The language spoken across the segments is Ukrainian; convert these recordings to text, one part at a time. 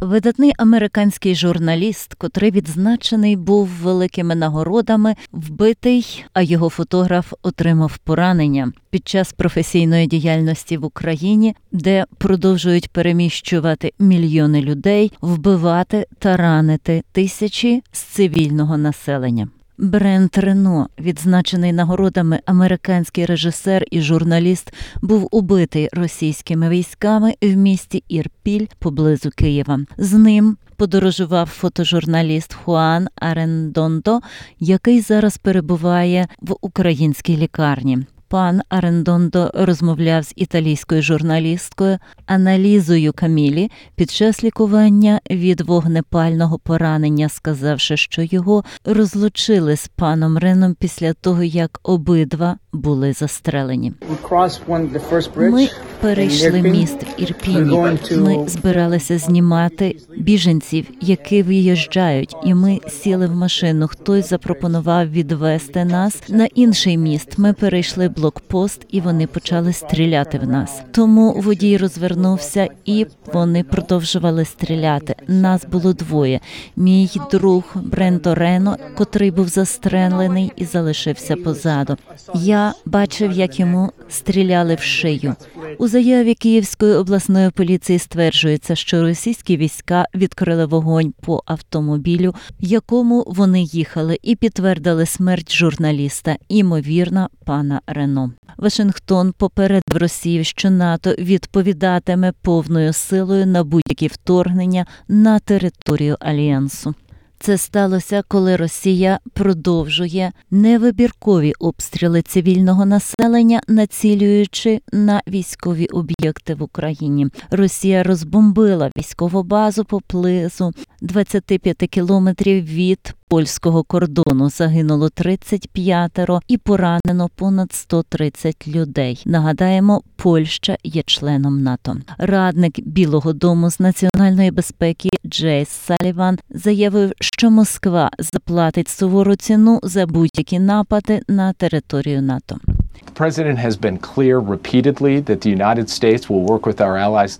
Видатний американський журналіст, котрий відзначений був великими нагородами, вбитий, а його фотограф отримав поранення під час професійної діяльності в Україні, де продовжують переміщувати мільйони людей, вбивати та ранити тисячі з цивільного населення. Брент Рено, відзначений нагородами американський режисер і журналіст, був убитий російськими військами в місті Ірпіль поблизу Києва. З ним подорожував фотожурналіст Хуан Арендондо, який зараз перебуває в українській лікарні. Пан Арендондо розмовляв з італійською журналісткою Аналізою Камілі під час лікування від вогнепального поранення, сказавши, що його розлучили з паном Реном після того, як обидва були застрелені. Ми перейшли міст в Ірпіні. Ми збиралися знімати біженців, які виїжджають, і ми сіли в машину. Хтось запропонував відвести нас на інший міст. Ми перейшли блокпост, і вони почали стріляти в нас. Тому водій розвернувся, і вони продовжували стріляти. Нас було двоє. Мій друг Бренто Рено, котрий був застрелений і залишився позаду. Я бачив, як йому стріляли в шию. У заяві Київської обласної поліції стверджується, що російські війська відкрили вогонь по автомобілю, якому вони їхали, і підтвердили смерть журналіста, імовірна пана Рено. Вашингтон попередив Росію, що НАТО відповідатиме повною силою на будь-які вторгнення на територію альянсу. Це сталося, коли Росія продовжує невибіркові обстріли цивільного населення, націлюючи на військові об'єкти в Україні. Росія розбомбила військову базу поблизу 25 кілометрів від польського кордону. Загинуло 35 і поранено понад 130 людей. Нагадаємо, Польща є членом НАТО. Радник Білого Дому з національної безпеки Джейс Саліван заявив, що Москва заплатить сувору ціну за будь-які напади на територію НАТО.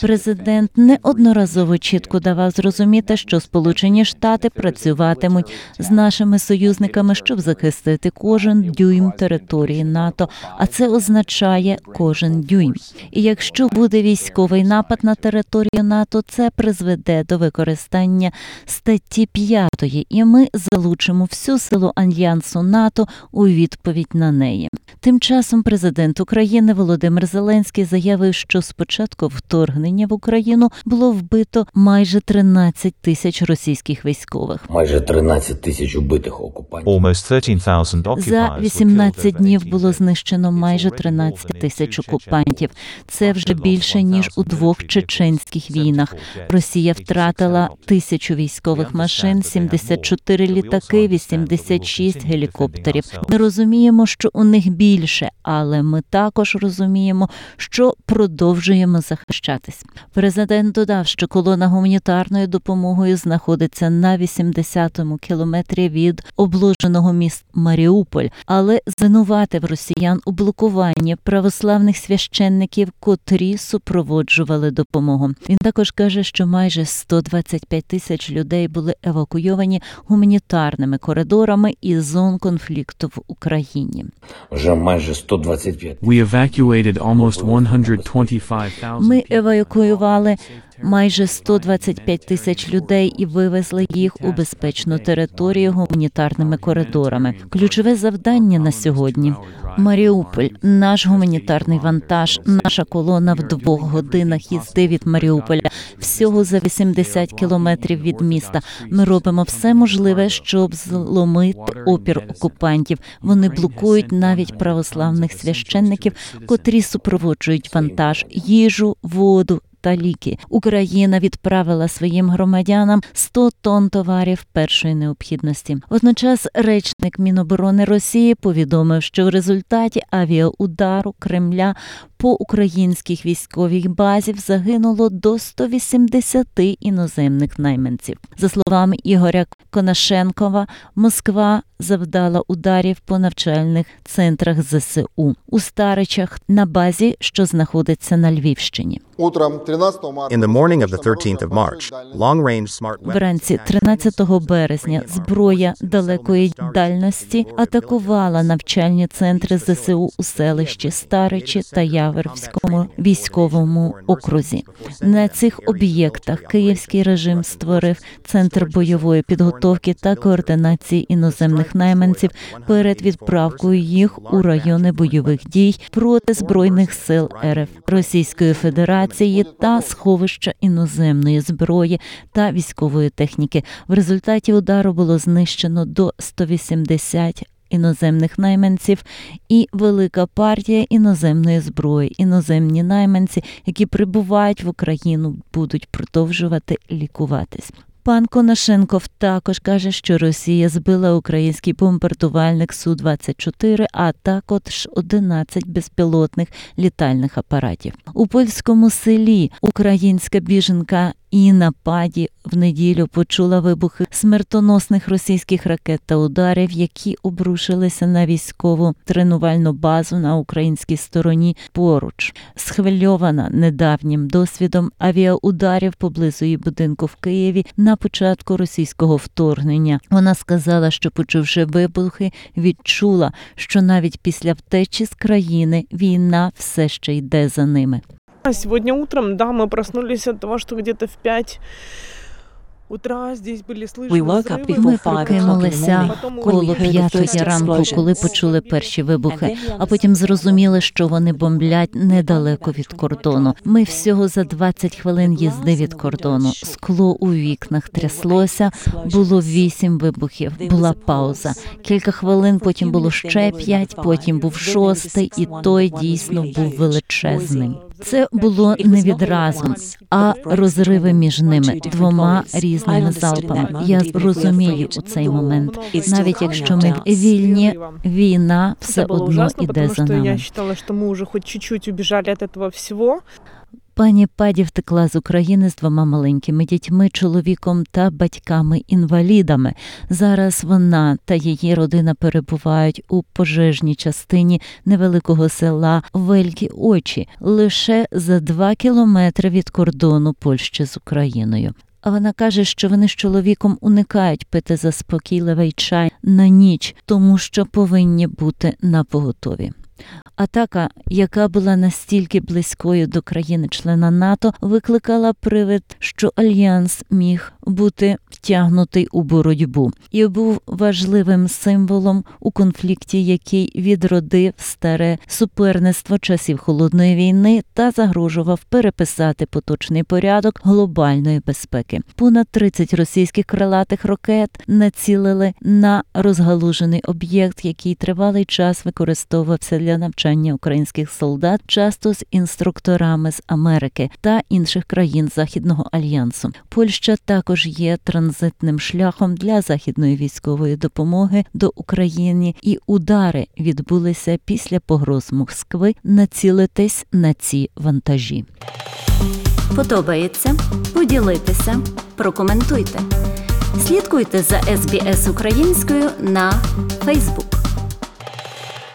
Президент неодноразово чітко давав зрозуміти, що Сполучені Штати працюватимуть з нашими союзниками, щоб захистити кожен дюйм території НАТО. А це означає кожен дюйм. І якщо буде військовий напад на територію НАТО, це призведе до використання статті 5, і ми залучимо всю силу альянсу НАТО у відповідь на неї. Тим часом президент України Володимир Зеленський заявив, що спочатку вторгнення в Україну було вбито майже 13 тисяч російських військових. Майже 13 тисяч убитих окупантів. За 18 днів було знищено майже 13 тисяч окупантів. Це вже більше ніж у двох чеченських війнах. Росія втратила тисячу військових машин, 74 літаки, 86 гелікоптерів. Ми розуміємо, що у них більше, але ми також розуміємо, що продовжуємо захищатись. Президент додав, що колона гуманітарною допомогою знаходиться на 80-му кілометрі від обложеного міст Маріуполь, але звинуватив росіян у блокуванні православних священників, котрі супроводжували допомогу. Він також каже, що майже 125 тисяч людей були евакуйовані гуманітарними коридорами із зон конфлікту в Україні. Вже майже 125. We evacuated almost 125,000 Ми евакуювали майже 125 тисяч людей і вивезли їх у безпечну територію гуманітарними коридорами. Ключове завдання на сьогодні Маріуполь, наш гуманітарний вантаж, наша колона в двох годинах їзди від Маріуполя, всього за 80 кілометрів від міста. Ми робимо все можливе, щоб зломити опір окупантів. Вони блокують навіть православних священників, котрі супроводжують вантаж, їжу, воду та ліки. Україна відправила своїм громадянам 100 тонн товарів першої необхідності. Водночас речник Міноборони Росії повідомив, що в результаті авіаудару Кремля по українських військових базів загинуло до 180 іноземних найманців. За словами Ігоря Конашенкова, Москва завдала ударів по навчальних центрах ЗСУ у. Старичах на базі, що знаходиться на Львівщині. Утром 13 марта In the morning of the 13th of March, long-range smart weapons Вранці 13 березня зброя далекої дальності атакувала навчальні центри ЗСУ у селищі Старичі та Яверському військовому окрузі. На цих об'єктах київський режим створив центр бойової підготовки та координації іноземних найманців перед відправкою їх у райони бойових дій проти збройних сил РФ Російської Федерації та сховища іноземної зброї та військової техніки. В результаті удару було знищено до 180 іноземних найманців і велика партія іноземної зброї. Іноземні найманці, які прибувають в Україну, будуть продовжувати лікуватись. Пан Конашенков також каже, що Росія збила український бомбардувальник Су 24 а також 11 безпілотних літальних апаратів. У польському селі українська біженка Інна Паді в неділю почула вибухи смертоносних російських ракет та ударів, які обрушилися на військову тренувальну базу на українській стороні поруч. Схвильована недавнім досвідом авіаударів поблизу її будинку в Києві на початку російського вторгнення. Вона сказала, що почувши вибухи, відчула, що навіть після втечі з країни війна все ще йде за ними. А сегодня утром, да, мы проснулись от того, что где-то в 5 утра здесь были слышны We woke up взрывы. before Ми five o'clock in the прокинулися morning. Потом коло we heard the п'ятої first ранку, explosions. коли почули перші вибухи, а потім зрозуміли, що вони бомблять недалеко від кордону. Ми всього за 20 хвилин їзди від кордону. Скло у вікнах тряслося. Було вісім вибухів. Була пауза. Кілька хвилин. Потім було ще п'ять. Потім був шостий, і той дійсно був величезним. Це було не відразу, а розриви між ними двома різними залпами. Я розумію у цей момент, навіть якщо ми вільні, війна все Это было одно ужасно, іде потому за что я нами. считала, что мы уже хоть чуть-чуть убежали от этого всего. Пані Паді втекла з України з двома маленькими дітьми, чоловіком та батьками-інвалідами. Зараз вона та її родина перебувають у пожежній частині невеликого села Велькі Очі, лише за два кілометри від кордону Польщі з Україною. А вона каже, що вони з чоловіком уникають пити заспокійливий чай на ніч, тому що повинні бути на поготові. Атака, яка була настільки близькою до країни-члена НАТО, викликала привид, що альянс міг бути втягнутий у боротьбу і був важливим символом у конфлікті, який відродив старе суперництво часів холодної війни та загрожував переписати поточний порядок глобальної безпеки. Понад 30 російських крилатих ракет націлили на розгалужений об'єкт, який тривалий час використовувався для навчання українських солдат, часто з інструкторами з Америки та інших країн Західного альянсу. Польща також є транзитним шляхом для західної військової допомоги до України, і удари відбулися після погроз Москви націлитись на ці вантажі. Подобається? Поділитися, прокоментуйте. Слідкуйте за SBS українською на Facebook.